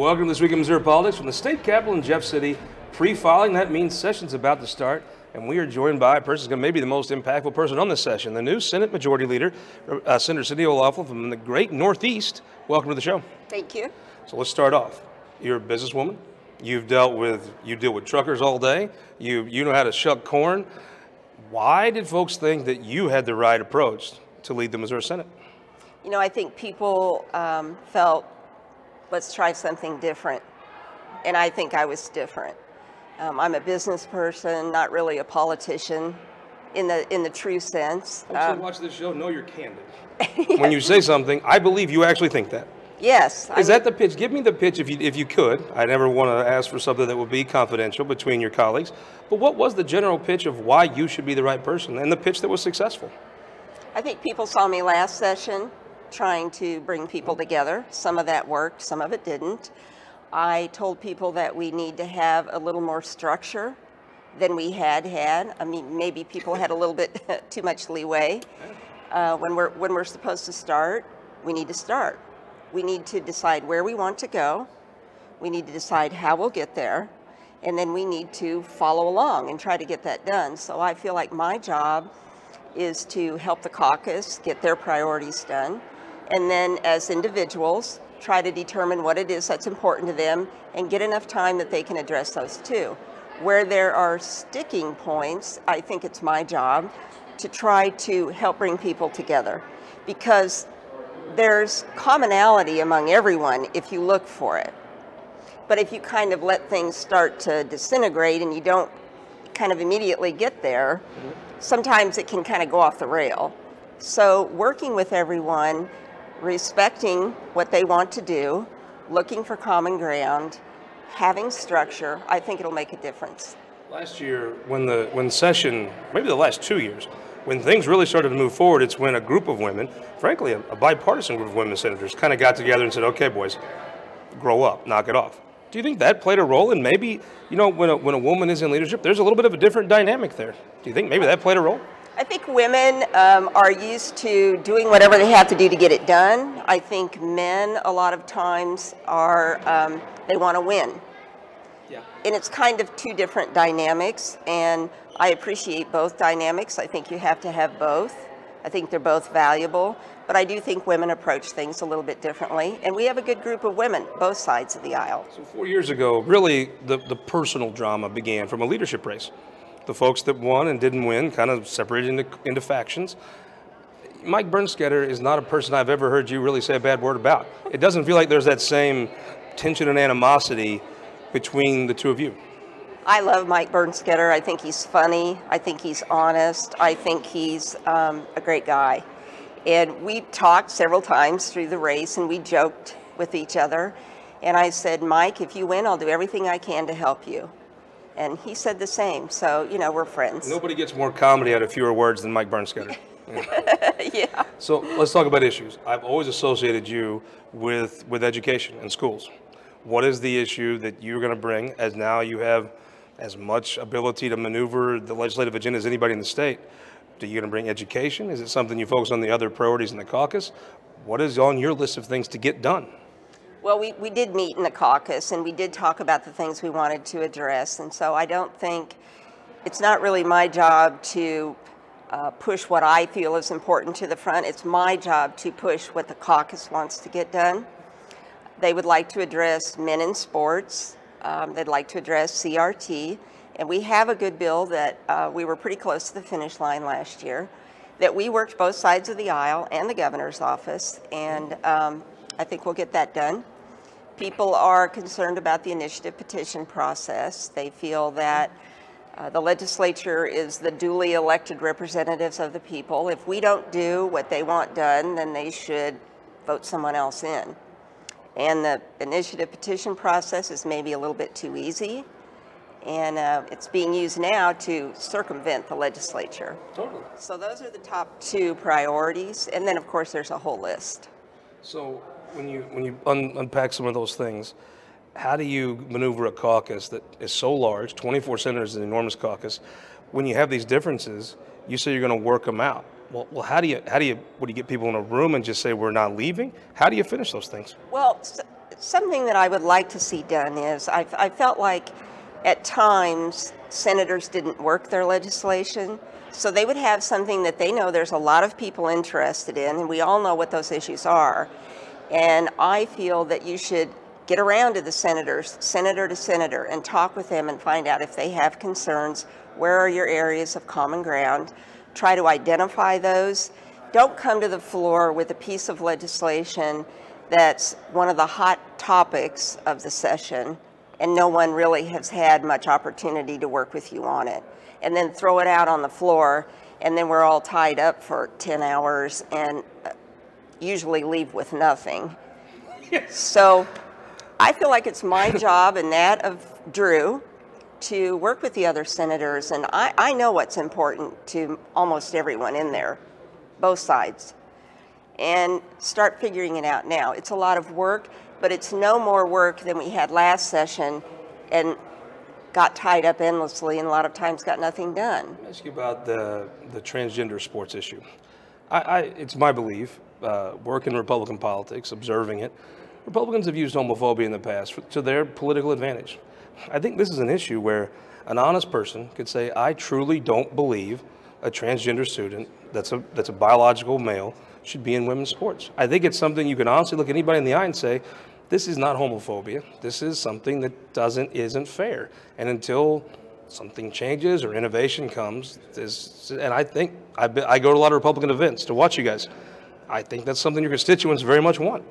Welcome to this week of Missouri Politics from the state capitol in Jeff City. Pre-filing, that means session's about to start, and we are joined by a person who's going to maybe the most impactful person on this session, the new Senate Majority Leader, uh, Senator Cindy O'Laughlin from the great Northeast. Welcome to the show. Thank you. So let's start off. You're a businesswoman. You've dealt with you deal with truckers all day. You you know how to shuck corn. Why did folks think that you had the right approach to lead the Missouri Senate? You know, I think people um, felt let's try something different. And I think I was different. Um, I'm a business person, not really a politician in the, in the true sense. Folks um, who watch this show know you're candid. when you say something, I believe you actually think that. Yes. Is I that the pitch? Give me the pitch if you, if you could. I never want to ask for something that would be confidential between your colleagues. But what was the general pitch of why you should be the right person and the pitch that was successful? I think people saw me last session trying to bring people together. Some of that worked, some of it didn't. I told people that we need to have a little more structure than we had had. I mean, maybe people had a little bit too much leeway. Uh, when, we're, when we're supposed to start, we need to start. We need to decide where we want to go. We need to decide how we'll get there. And then we need to follow along and try to get that done. So I feel like my job is to help the caucus get their priorities done and then as individuals, try to determine what it is that's important to them and get enough time that they can address those too. Where there are sticking points, I think it's my job to try to help bring people together because there's commonality among everyone if you look for it. But if you kind of let things start to disintegrate and you don't kind of immediately get there, sometimes it can kind of go off the rail. So working with everyone respecting what they want to do, looking for common ground, having structure, I think it'll make a difference. Last year, when the when session, maybe the last two years, when things really started to move forward, it's when a group of women, frankly, a, a bipartisan group of women senators, kind of got together and said, "Okay, boys, grow up, knock it off." Do you think that played a role in maybe, you know, when a, when a woman is in leadership, there's a little bit of a different dynamic there? Do you think maybe that played a role? I think women um, are used to doing whatever they have to do to get it done. I think men, a lot of times, are um, they want to win. Yeah. And it's kind of two different dynamics, and I appreciate both dynamics. I think you have to have both. I think they're both valuable, but I do think women approach things a little bit differently, and we have a good group of women, both sides of the aisle. So four years ago, really, the, the personal drama began from a leadership race the folks that won and didn't win kind of separated into, into factions. Mike Bernskoetter is not a person I've ever heard you really say a bad word about. It doesn't feel like there's that same tension and animosity between the two of you. I love Mike Bernskoetter. I think he's funny. I think he's honest. I think he's um, a great guy. And we talked several times through the race and we joked with each other. And I said, Mike, if you win, I'll do everything I can to help you and he said the same. So, you know, we're friends. Nobody gets more comedy out of fewer words than Mike Bernskoetter. yeah. So let's talk about issues. I've always associated you with, with education and schools. What is the issue that you're going to bring as now you have as much ability to maneuver the legislative agenda as anybody in the state? Are you going to bring education? Is it something you focus on the other priorities in the caucus? What is on your list of things to get done? Well, we, we did meet in the caucus and we did talk about the things we wanted to address. And so I don't think it's not really my job to uh, push what I feel is important to the front. It's my job to push what the caucus wants to get done. They would like to address men in sports. Um, they'd like to address CRT. And we have a good bill that uh, we were pretty close to the finish line last year that we worked both sides of the aisle and the governor's office. And um, I think we'll get that done. People are concerned about the initiative petition process. They feel that uh, the legislature is the duly elected representatives of the people. If we don't do what they want done, then they should vote someone else in. And the initiative petition process is maybe a little bit too easy. And uh, it's being used now to circumvent the legislature. Totally. So those are the top two priorities. And then, of course, there's a whole list. So when you when you un- unpack some of those things, how do you maneuver a caucus that is so large? 24 senators is an enormous caucus. When you have these differences, you say you're going to work them out. Well, well, how do you how do you what do you get people in a room and just say we're not leaving? How do you finish those things? Well, Something that I would like to see done is I, I felt like at times senators didn't work their legislation. So they would have something that they know there's a lot of people interested in, and we all know what those issues are. And I feel that you should get around to the senators, senator to senator, and talk with them and find out if they have concerns. Where are your areas of common ground? Try to identify those. Don't come to the floor with a piece of legislation that's one of the hot topics of the session and no one really has had much opportunity to work with you on it. And then throw it out on the floor, and then we're all tied up for 10 hours and usually leave with nothing. Yes. So I feel like it's my job and that of Drew to work with the other senators, and I, I know what's important to almost everyone in there, both sides, and start figuring it out now. It's a lot of work, but it's no more work than we had last session and got tied up endlessly and a lot of times got nothing done. Let me ask you about the, the transgender sports issue. I, I, it's my belief, uh, working Republican politics, observing it, Republicans have used homophobia in the past for, to their political advantage. I think this is an issue where an honest person could say, I truly don't believe a transgender student that's a, that's a biological male should be in women's sports. I think it's something you can honestly look anybody in the eye and say, this is not homophobia. This is something that doesn't isn't fair. And until something changes or innovation comes, this, and I think I, I go to a lot of Republican events to watch you guys. I think that's something your constituents very much want.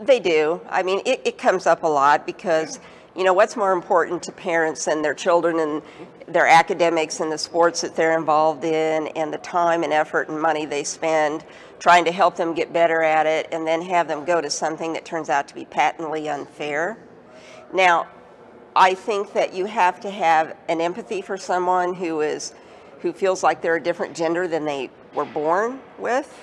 They do. I mean, it, it comes up a lot because, you know, what's more important to parents than their children and their academics and the sports that they're involved in and the time and effort and money they spend trying to help them get better at it and then have them go to something that turns out to be patently unfair. Now, I think that you have to have an empathy for someone who is who feels like they're a different gender than they were born with.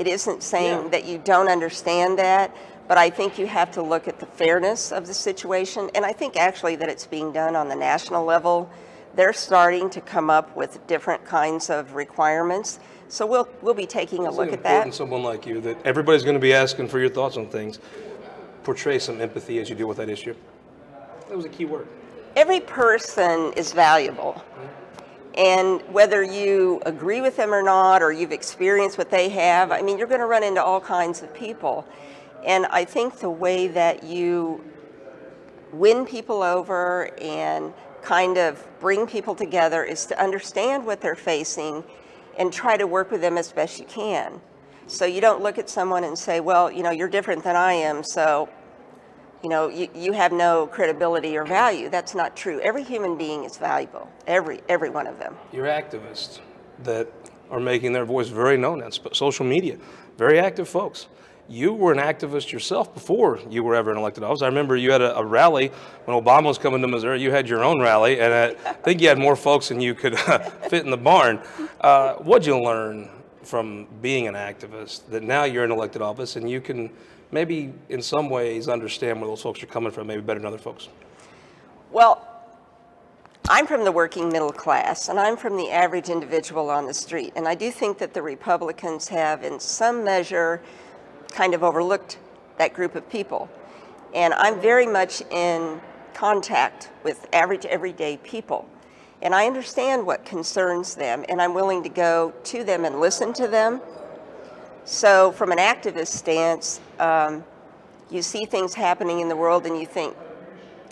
It isn't saying Yeah. that you don't understand that, but I think you have to look at the fairness of the situation. And I think actually that it's being done on the national level. They're starting to come up with different kinds of requirements. So we'll, we'll be taking a look at that. Someone like you, that everybody's going to be asking for your thoughts on things. Portray some empathy as you deal with that issue. That was a key word. Every person is valuable. Mm-hmm. And whether you agree with them or not, or you've experienced what they have, I mean, you're going to run into all kinds of people. And I think the way that you win people over and kind of bring people together is to understand what they're facing and try to work with them as best you can. So you don't look at someone and say, well, you know, you're different than I am, so you know, you, you have no credibility or value. That's not true. Every human being is valuable. Every every one of them. You're activists that are making their voice very known on social media. Very active folks. You were an activist yourself before you were ever in elected office. I remember you had a, a rally when Obama was coming to Missouri. You had your own rally, and I think you had more folks than you could fit in the barn. Uh, what'd you learn from being an activist that now you're in elected office and you can maybe in some ways understand where those folks are coming from, maybe better than other folks? Well, I'm from the working middle class, and I'm from the average individual on the street. And I do think that the Republicans have, in some measure, kind of overlooked that group of people. And I'm very much in contact with average, everyday people. And I understand what concerns them, and I'm willing to go to them and listen to them. So, from an activist stance, um, you see things happening in the world and you think,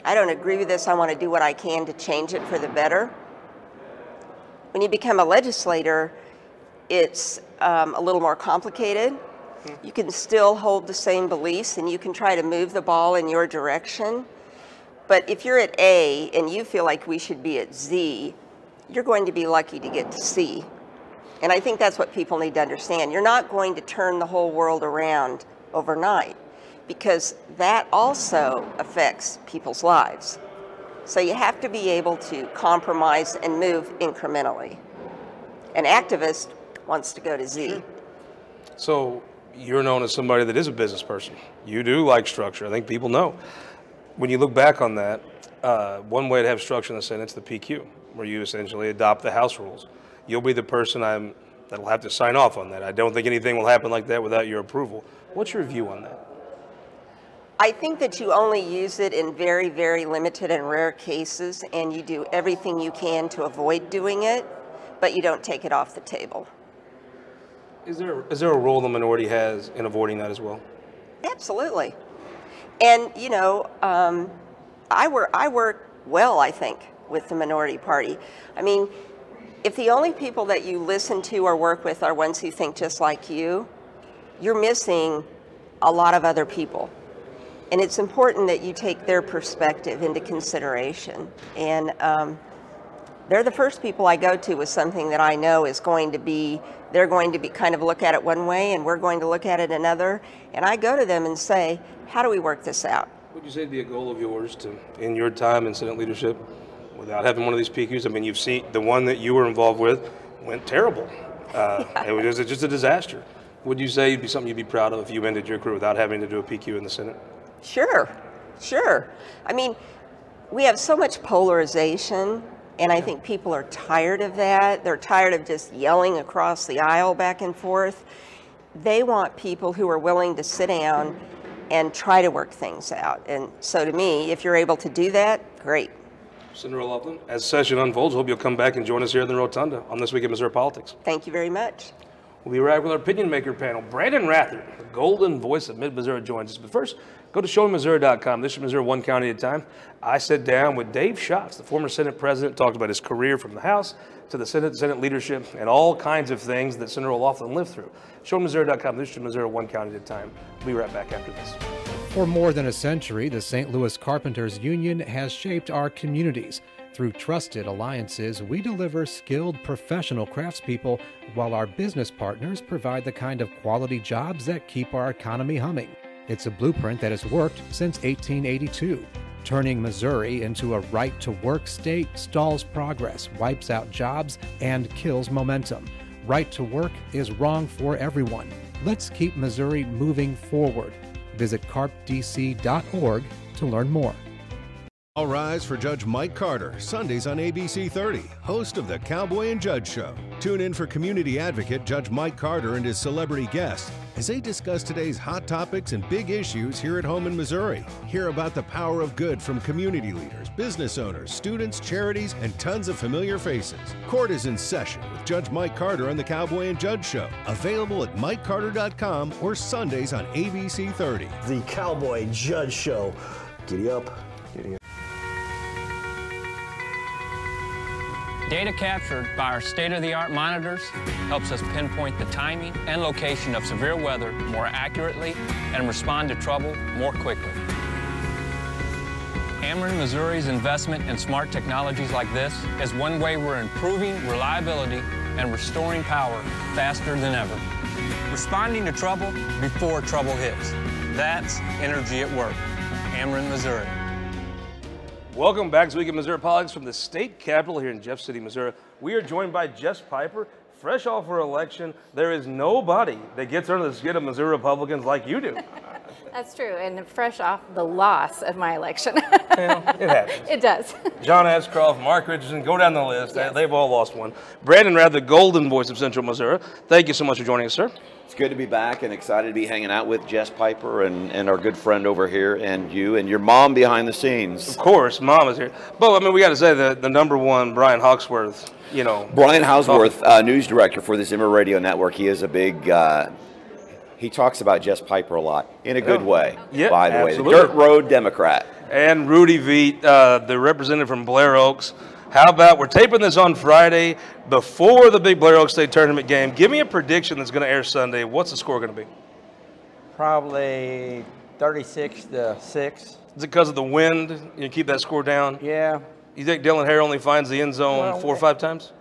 I don't agree with this. I want to do what I can to change it for the better. When you become a legislator, it's um, a little more complicated. You can still hold the same beliefs and you can try to move the ball in your direction. But if you're at A and you feel like we should be at Z, you're going to be lucky to get to C. And I think that's what people need to understand. You're not going to turn the whole world around overnight because that also affects people's lives. So you have to be able to compromise and move incrementally. An activist wants to go to Z. So you're known as somebody that is a business person. You do like structure. I think people know. When you look back on that, uh, one way to have structure in the Senate is the PQ, where you essentially adopt the House rules. You'll be the person I'm that'll have to sign off on that. I don't think anything will happen like that without your approval. What's your view on that? I think that you only use it in very, very limited and rare cases, and you do everything you can to avoid doing it, but you don't take it off the table. Is there, is there a role the minority has in avoiding that as well? Absolutely. And, you know, um, I, work, I work well, I think, with the minority party. I mean, if the only people that you listen to or work with are ones who think just like you, you're missing a lot of other people. And it's important that you take their perspective into consideration. And um, they're the first people I go to with something that I know is going to be, they're going to be kind of look at it one way and we're going to look at it another. And I go to them and say, how do we work this out? Would you say be a goal of yours to, in your time in Senate leadership, without having one of these PQs? I mean, you've seen the one that you were involved with went terrible. Uh, yeah. It was just a disaster. Would you say it'd be something you'd be proud of if you ended your career without having to do a PQ in the Senate? Sure, sure. I mean, we have so much polarization, and I think people are tired of that. They're tired of just yelling across the aisle back and forth. They want people who are willing to sit down and try to work things out. And so to me, if you're able to do that, great. Senator Laughlin, as session unfolds, hope you'll come back and join us here in the Rotunda on This Week in Missouri Politics. Thank you very much. We'll be right with our opinion maker panel. Branden Rathert, the golden voice of Mid-Missouri, joins us. But first, go to showmissouri.com. This is Missouri one county at a time. I sat down with Dave Schatz, the former Senate president, talked about his career from the House to the Senate, Senate leadership, and all kinds of things that Senator Laughlin lived through. Showmissouri.com. This is Missouri one county at a time. We'll be right back after this. For more than a century, the St. Louis Carpenters Union has shaped our communities. Through trusted alliances, we deliver skilled professional craftspeople while our business partners provide the kind of quality jobs that keep our economy humming. It's a blueprint that has worked since 1882. Turning Missouri into a right to work state stalls progress, wipes out jobs, and kills momentum. Right to work is wrong for everyone. Let's keep Missouri moving forward. Visit carpdc.org to learn more. All rise for Judge Mike Carter, Sundays on ABC 30, host of the Cowboy and Judge Show. Tune in for community advocate Judge Mike Carter and his celebrity guests as they discuss today's hot topics and big issues here at home in Missouri. Hear about the power of good from community leaders, business owners, students, charities, and tons of familiar faces. Court is in session with Judge Mike Carter on the Cowboy and Judge Show, available at MikeCarter.com or Sundays on ABC 30. The Cowboy Judge Show. Giddy up. Data captured by our state-of-the-art monitors helps us pinpoint the timing and location of severe weather more accurately and respond to trouble more quickly. Ameren, Missouri's investment in smart technologies like this is one way we're improving reliability and restoring power faster than ever. Responding to trouble before trouble hits. That's energy at work. Ameren, Missouri. Welcome back to Week in Missouri Politics from the state capitol here in Jeff City, Missouri. We are joined by Jess Piper, fresh off her election. There is nobody that gets under the skin of Missouri Republicans like you do. That's true, and fresh off the loss of my election. it happens. It does. John Ashcroft, Mark Richardson, go down the list. Yes. They've all lost one. Branden Rathert, the golden voice of Central Missouri. Thank you so much for joining us, sir. Good to be back and excited to be hanging out with Jess Piper and, and our good friend over here and you and your mom behind the scenes. Of course, mom is here. But I mean, we got to say the, the number one, Brian Hawksworth, you know. Brian Hawksworth, uh, news director for the Zimmer Radio Network. He is a big, uh, he talks about Jess Piper a lot in a good way, yeah, by the absolutely. way. The Dirt Road Democrat. And Rudy Veit, uh, the representative from Blair Oaks. How about we're taping this on Friday before the big Blair Oak State tournament game? Give me a prediction that's going to air Sunday. What's the score going to be? Probably 36 to 6. Is it because of the wind? You keep that score down? Yeah. You think Dylan Hare only finds the end zone Well, four or five times?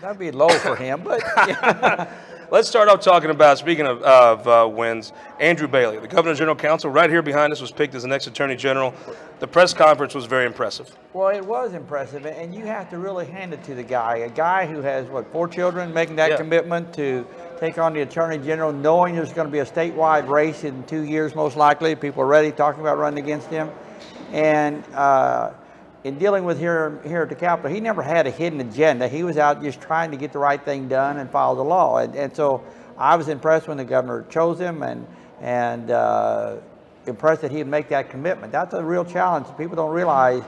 That'd be low for him, but yeah. Let's start off talking about, speaking of, of uh, wins, Andrew Bailey, the Governor General Counsel, right here behind us, was picked as the next Attorney General. The press conference was very impressive. well, it was impressive, and you have to really hand it to the guy. A guy who has, what, four children, making that Yeah. commitment to take on the Attorney General, knowing there's going to be a statewide race in two years, most likely. People are already talking about running against him. And uh, in dealing with here, here at the Capitol, he never had a hidden agenda. He was out just trying to get the right thing done and follow the law. And, and so I was impressed when the governor chose him, and, and uh, impressed that he'd make that commitment. That's a real challenge. People don't realize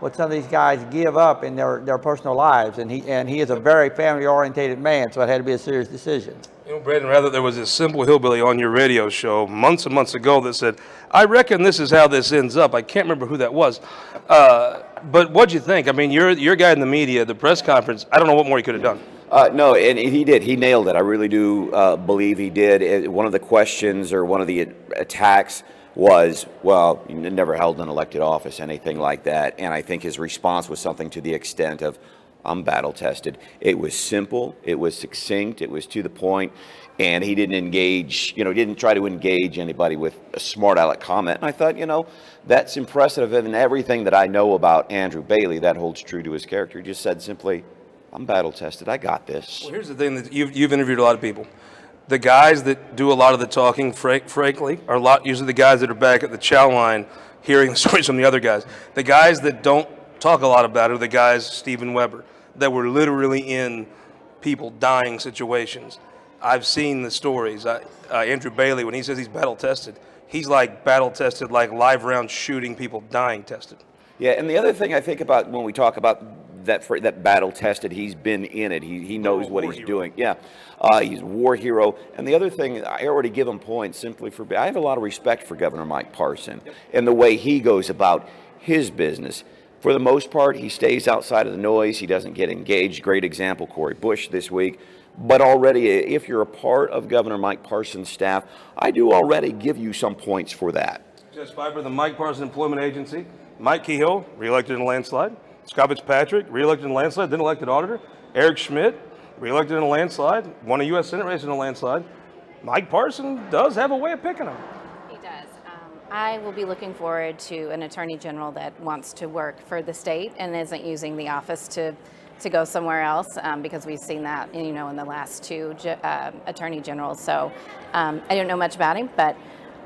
what some of these guys give up in their, their personal lives. And he, and he is a very family orientated man, so it had to be a serious decision. You know, Brandon, rather there was this simple hillbilly on your radio show months and months ago that said, I reckon this is how this ends up. I can't remember who that was. Uh, but what'd you think? I mean, you're, you're guy in the media, the press conference, I don't know what more he could have done. Uh, no, and he did. He nailed it. I really do uh, believe he did. It, one of the questions or one of the attacks was, well, you never held an elected office, anything like that. And I think his response was something to the extent of, I'm battle tested. It was simple, it was succinct, it was to the point, and he didn't engage, you know, he didn't try to engage anybody with a smart aleck comment. And I thought, you know, that's impressive. And everything that I know about Andrew Bailey, that holds true to his character. He just said simply, I'm battle tested. I got this. Well, here's the thing that you've, you've interviewed a lot of people. The guys that do a lot of the talking, frank, frankly, are a lot usually the guys that are back at the chow line hearing the stories from the other guys. The guys that don't talk a lot about it are the guys, Steven Weber, that were literally in people dying situations. I've seen the stories. I, uh, Andrew Bailey, when he says he's battle tested, he's like battle tested, like live round shooting people dying tested. Yeah, and the other thing I think about when we talk about that that battle tested. He's been in it. He, he knows what he's hero. doing. Yeah, uh, he's a war hero. And the other thing, I already give him points simply for. I have a lot of respect for Governor Mike Parson yep. and the way he goes about his business. For the most part, he stays outside of the noise. He doesn't get engaged. Great example, Cori Bush this week. But already, if you're a part of Governor Mike Parson's staff, I do already give you some points for that. Jess Piper, the Mike Parson Employment Agency. Mike Kehoe, reelected in a landslide. Scott Fitzpatrick, reelected in a landslide, then elected auditor. Eric Schmitt, reelected in a landslide, won a U.S. Senate race in a landslide. Mike Parson does have a way of picking them. He does. Um, I will be looking forward to an attorney general that wants to work for the state and isn't using the office to to go somewhere else um, because we've seen that you know in the last two uh, attorney generals. So um, I don't know much about him, but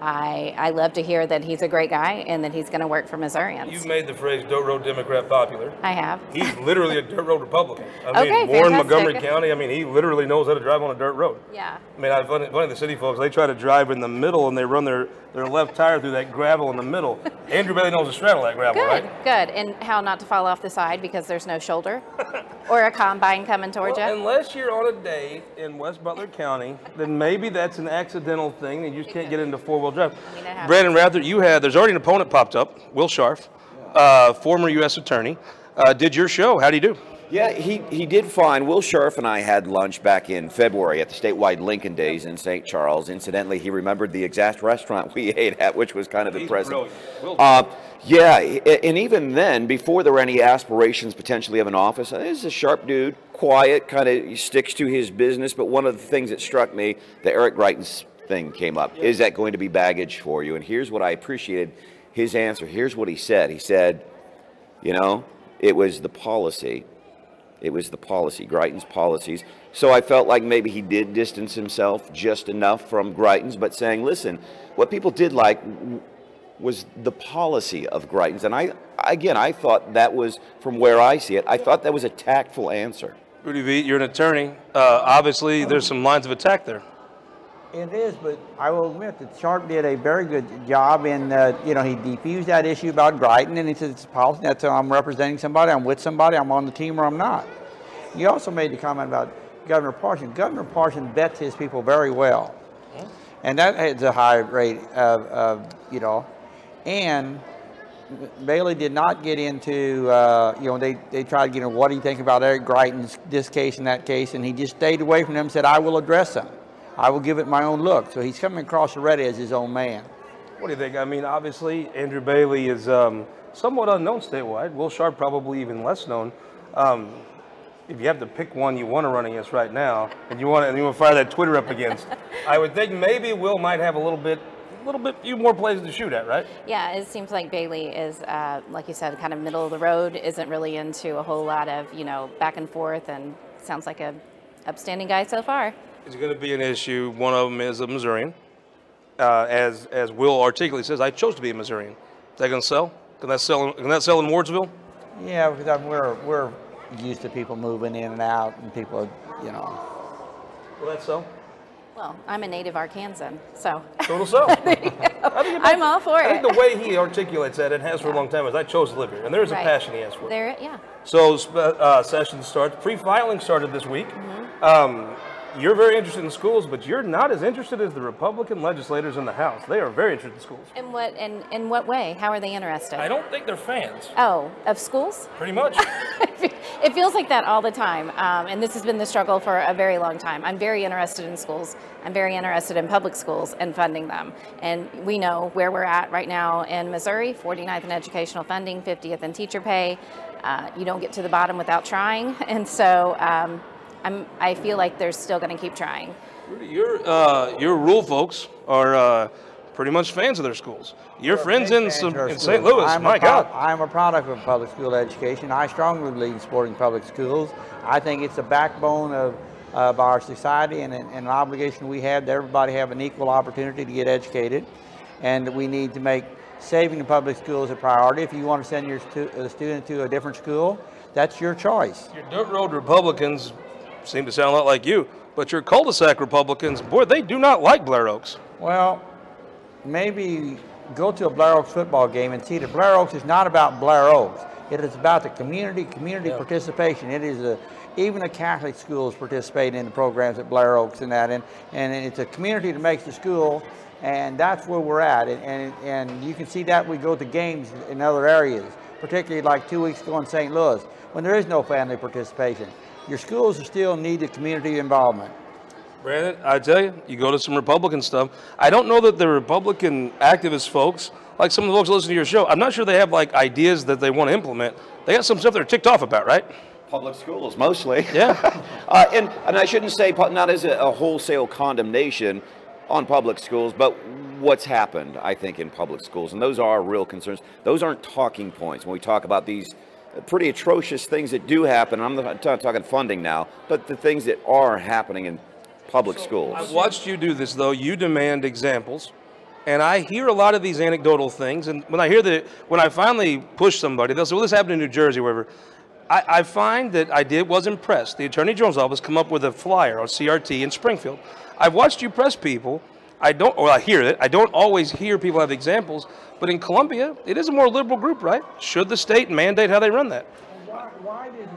I, I love to hear that he's a great guy and that he's going to work for Missourians. You've made the phrase dirt road Democrat popular. I have. He's literally a dirt road Republican. I mean, Warren, Montgomery County, I mean, he literally knows how to drive on a dirt road. Yeah. I mean, I funny, funny the city folks, they try to drive in the middle and they run their, their left tire through that gravel in the middle. Andrew Bailey knows to straddle that gravel, good, right? Good, and how not to fall off the side because there's no shoulder or a combine coming towards well, you. Unless you're on a day in West Butler County, then maybe that's an accidental thing and you just can't get into four-wheel drive. I mean, Branden Rathert, you had, there's already an opponent popped up, Will Scharf, uh, former U.S. attorney, uh, did your show. How do you do? Yeah, he, he did fine. Will Scharf and I had lunch back in February at the statewide Lincoln Days in St. Charles. Incidentally, he remembered the exact restaurant we ate at, which was kind of impressive. Uh, yeah, and even then, before there were any aspirations potentially of an office, uh, he's a sharp dude, quiet, kind of sticks to his business. But one of the things that struck me, the Eric Greitens thing came up. Is that going to be baggage for you? And here's what I appreciated his answer. Here's what he said. He said, you know, it was the policy. It was the policy, Greitens' policies. So I felt like maybe he did distance himself just enough from Greitens, but saying, listen, what people did like was the policy of Greitens. And I, again, I thought that was, from where I see it, I thought that was a tactful answer. Rudy Veit, you're an attorney. Uh, obviously, there's some lines of attack there. It is, but I will admit that Scharf did a very good job in, uh, you know, he defused that issue about Greitens, and he said it's a policy. That's how I'm representing somebody, I'm with somebody, I'm on the team or I'm not. He also made the comment about Governor Parson. Governor Parson vets his people very well, and that has a high rate of, of you know, and Bailey did not get into, uh, you know, they, they tried to, you know, what do you think about Eric Greitens, this case and that case, and he just stayed away from them and said, I will address them. I will give it my own look. So he's coming across already as his own man. What do you think? I mean, obviously, Andrew Bailey is um, somewhat unknown statewide. Will Scharf probably even less known. Um, if you have to pick one you want to run against right now, and you want to, and you want to fire that Twitter up against, I would think maybe Will might have a little bit, a little bit few more places to shoot at, right? Yeah, it seems like Bailey is, uh, like you said, kind of middle of the road. Isn't really into a whole lot of you know back and forth, and sounds like a upstanding guy so far. It's going to be an issue. One of them is a Missourian. Uh, as as Will articulately says, I chose to be a Missourian. Is that going to sell? Can that sell? Can that sell in Wardsville? Yeah, because I mean, we're we're used to people moving in and out, and people, you know. Will that sell? Well, I'm a native Arkansan, so Total self. I'm all for I it. think the way he articulates that and has for a long time is I chose to live here, and there's a passion he has for it. There, yeah. So spe- uh, session starts. Pre-filing started this week. Mm-hmm. Um, you're very interested in schools, but you're not as interested as the Republican legislators in the House. They are very interested in schools. In what in, in what way? How are they interested? I don't think they're fans. Oh, of schools? Pretty much. it feels like that all the time, um, and this has been the struggle for a very long time. I'm very interested in schools. I'm very interested in public schools and funding them. And we know where we're at right now in Missouri: 49th in educational funding, 50th in teacher pay. Uh, you don't get to the bottom without trying, and so um, I'm, I feel like they're still going to keep trying. your uh, your rural folks are uh, pretty much fans of their schools. Your friends in, some, in St. Louis, I'm a my pro- God. I'm a product of public school education. I strongly believe in supporting public schools. I think it's the backbone of, of our society and, an- and an obligation we have to everybody have an equal opportunity to get educated. And we need to make saving the public schools a priority. If you want to send your stu- a student to a different school, that's your choice. Your dirt road Republicans seem to sound a lot like you, but your cul-de-sac Republicans, boy, they do not like Blair Oaks. Well, maybe go to a Blair Oaks football game and see that Blair Oaks is not about Blair Oaks. It is about the community, community participation. It is a, even the Catholic schools participate in the programs at Blair Oaks and that, and, and it's a community that makes the school, and that's where we're at. And, and, and you can see that we go to games in other areas, particularly like two weeks ago in St. Louis, when there is no family participation. Your schools still need the community involvement. Brandon, I tell you, you go to some Republican stuff. I don't know that the Republican activist folks, like some of the folks that listen to your show, I'm not sure they have like ideas that they want to implement. They got some stuff they're ticked off about, right? Public schools, mostly. Yeah. uh, and, and I shouldn't say, pu- not as a, a wholesale condemnation on public schools, but what's happened, I think, in public schools. And those are real concerns. Those aren't talking points when we talk about these pretty atrocious things that do happen. I'm not talking funding now, but the things that are happening in public schools. I've watched you do this, though. You demand examples. And I hear a lot of these anecdotal things. And when I hear that, when I finally push somebody, they'll say, well, this happened in New Jersey, wherever. I, I find that I did was impressed. The Attorney General's office come up with a flyer on CRT in Springfield. I've watched you press people. I don't, or I hear it. I don't always hear people have examples. But in Columbia, it is a more liberal group, right? Should the state mandate how they run that? Why, why does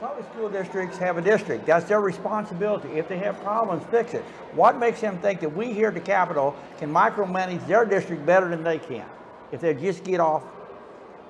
public school districts have a district? That's their responsibility. If they have problems, fix it. What makes them think that we here at the Capitol can micromanage their district better than they can? If they just get off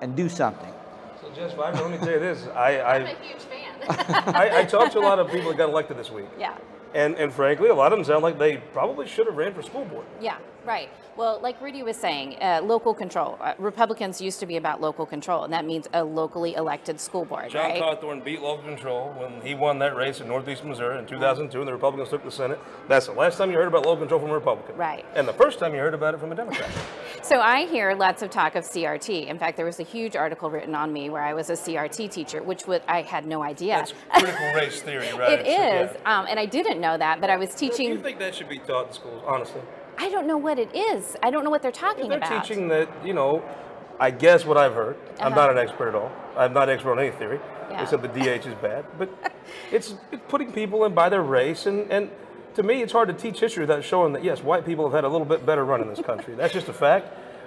and do something. So, Jess Piper, let me tell you this. I, I, I'm a huge fan. I, I talked to a lot of people that got elected this week. yeah. And, and frankly, a lot of them sound like they probably should have ran for school board. Yeah, right. Well, like Rudy was saying, uh, local control. Uh, Republicans used to be about local control, and that means a locally elected school board, John right? Cauthorn beat local control when he won that race in northeast Missouri in 2002, and the Republicans took the Senate. That's the last time you heard about local control from a Republican. Right. And the first time you heard about it from a Democrat. So I hear lots of talk of CRT. In fact, there was a huge article written on me where I was a CRT teacher, which would, I had no idea. That's critical race theory, right? It is, um, and I didn't know that, but I was teaching. Do you think that should be taught in schools, honestly? I don't know what it is. I don't know what they're talking about. They're teaching that, you know, I guess what I've heard. I'm Uh-huh. not an expert at all. I'm not an expert on any theory. Yeah. Except the DH is bad. But it's, it's putting people in by their race. And, and to me, it's hard to teach history without showing that, yes, white people have had a little bit better run in this country. That's just a fact.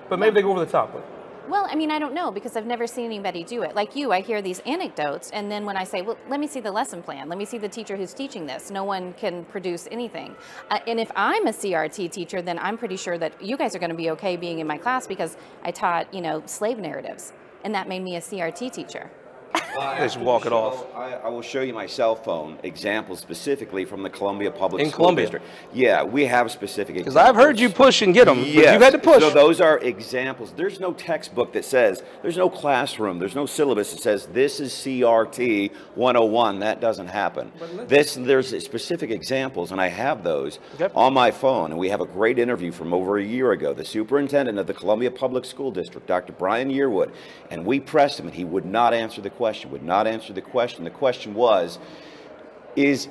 But maybe they go over the top with it. Well, I mean, I don't know because I've never seen anybody do it. Like you, I hear these anecdotes, and then when I say, well, let me see the lesson plan, let me see the teacher who's teaching this, no one can produce anything. Uh, and if I'm a CRT teacher, then I'm pretty sure that you guys are going to be okay being in my class because I taught, you know, slave narratives, and that made me a CRT teacher. Just walk it off. I, I will show you my cell phone examples specifically from the Columbia Public In School Columbia? District. Yeah, we have specific Because I've heard you push and get them. But Yes. you've had to push. So those are examples. There's no textbook that says, there's no classroom, there's no syllabus that says this is CRT 101. That doesn't happen. This there's specific examples, and I have those Okay. on my phone. And we have a great interview from over a year ago. The superintendent of the Columbia Public School District, Dr. Brian Yearwood, and we pressed him, and he would not answer the question. Would not answer the question. The question was, is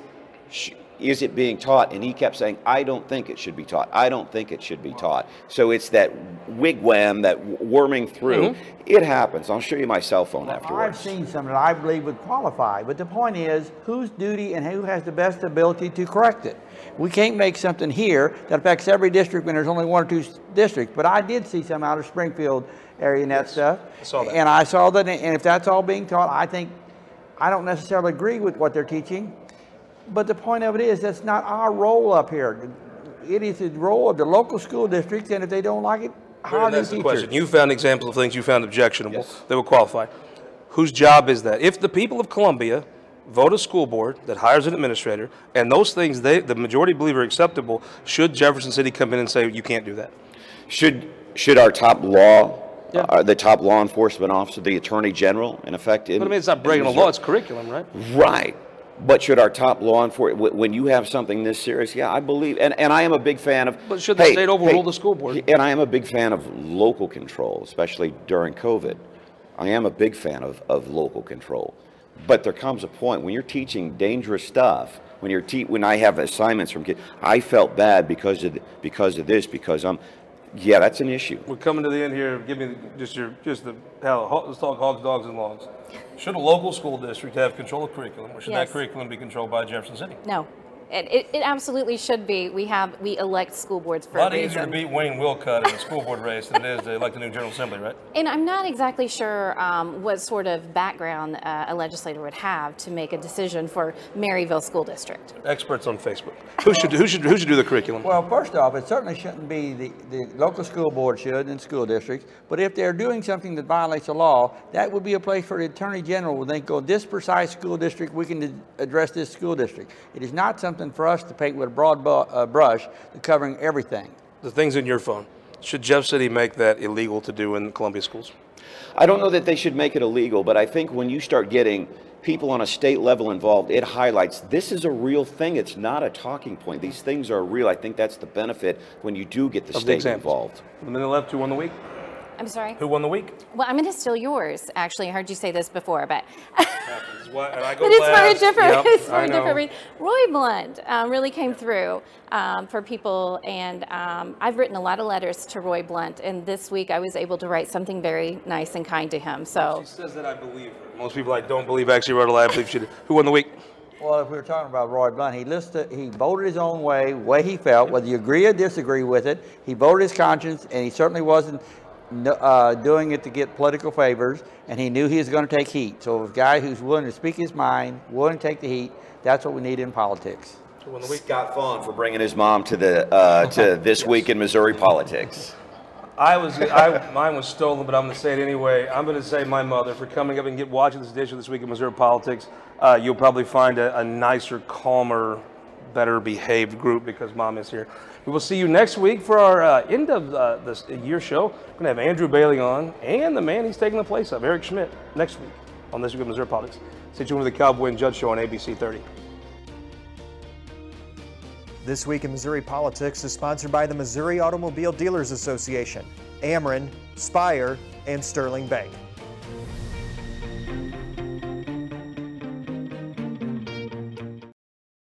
is it being taught? And he kept saying, I don't think it should be taught. I don't think it should be taught. So it's that wigwam, that worming through. Mm-hmm. It happens. I'll show you my cell phone afterwards. I've seen some that I believe would qualify, but the point is, whose duty and who has the best ability to correct it? We can't make something here that affects every district when there's only one or two districts, but I did see some out of Springfield area and that stuff. I saw that. And I saw that, and if that's all being taught, I think, I don't necessarily agree with what they're teaching, but the point of it is, that's not our role up here. It is the role of the local school districts, and if they don't like it, hire And new that's the question. You found examples of things you found objectionable that would qualify. Whose job is that? If the people of Columbia vote a school board that hires an administrator, and those things they, the majority believe are acceptable, should Jefferson City come in and say, you can't do that? Should should our top law, uh, the top law enforcement officer, the attorney general, in effect? In, But I mean, it's not breaking the law, it's curriculum, right? Right. But should our top law enforcement, when you have something this serious, yeah, I believe, and, and I am a big fan of. But should the state overrule the school board? And I am a big fan of local control, especially during COVID. I am a big fan of, of local control. But there comes a point when you're teaching dangerous stuff, when you're te- when I have assignments from kids, I felt bad because of, because of this, because I'm, yeah, that's an issue. We're coming to the end here. Give me just your, just the, hell, let's talk hogs, dogs, and logs. Should a local school district have control of curriculum, or should that curriculum be controlled by Jefferson City? No, it, it, it absolutely should be. We have, we elect school boards for A a lot easier to beat Wayne Wilcutt in the school board race than it is to elect a new General Assembly, right? And I'm not exactly sure um, what sort of background uh, a legislator would have to make a decision for Maryville School District. Experts on Facebook. Who should, who should, who should do the curriculum? Well, first off, it certainly shouldn't be the, the local school board should and school districts, but if they're doing something that violates the law, that would be a place for the attorney general, when they go, this precise school district, we can address this school district. It is not something for us to paint with a broad bu- uh, brush covering everything. The things in your phone. Should Jeff City make that illegal to do in Columbia schools? I don't know that they should make it illegal, but I think when you start getting people on a state level involved, it highlights this is a real thing. It's not a talking point. These things are real. I think that's the benefit when you do get the Of state examples. involved. And then the left, who won the week? I'm sorry? Who won the week? Well, I'm going to steal yours. Actually, I heard you say this before, but And I go but it's for a different, Yep, it's for I a know. different reason. Roy Blunt um, really came through um, for people, and um, I've written a lot of letters to Roy Blunt, and this week I was able to write something very nice and kind to him. So She says that I believe her. Most people I don't believe actually wrote a lie. I believe she did. Who won the week? Well, if we were talking about Roy Blunt, he listed, he voted his own way, way he felt, whether you agree or disagree with it. He voted his conscience, and he certainly wasn't no- uh, doing it to get political favors, and he knew he was going to take heat. So a guy who's willing to speak his mind, willing to take the heat, that's what we need in politics. Who won the week? Scott Faughn for bringing his mom to the uh, to this week in Missouri politics. I was, I, mine was stolen, but I'm going to say it anyway. I'm going to say my mother for coming up and get watching this edition of this week in Missouri politics. Uh, you'll probably find a, a nicer, calmer, better behaved group because mom is here. We will see you next week for our uh, end of uh, year show. We're going to have Andrew Bailey on and the man he's taking the place of, Eric Schmitt, next week on This Week of Missouri Politics. Stay tuned with the Cowboy and Judge Show on ABC 30. This Week in Missouri Politics is sponsored by the Missouri Automobile Dealers Association, Ameren, Spire, and Sterling Bank.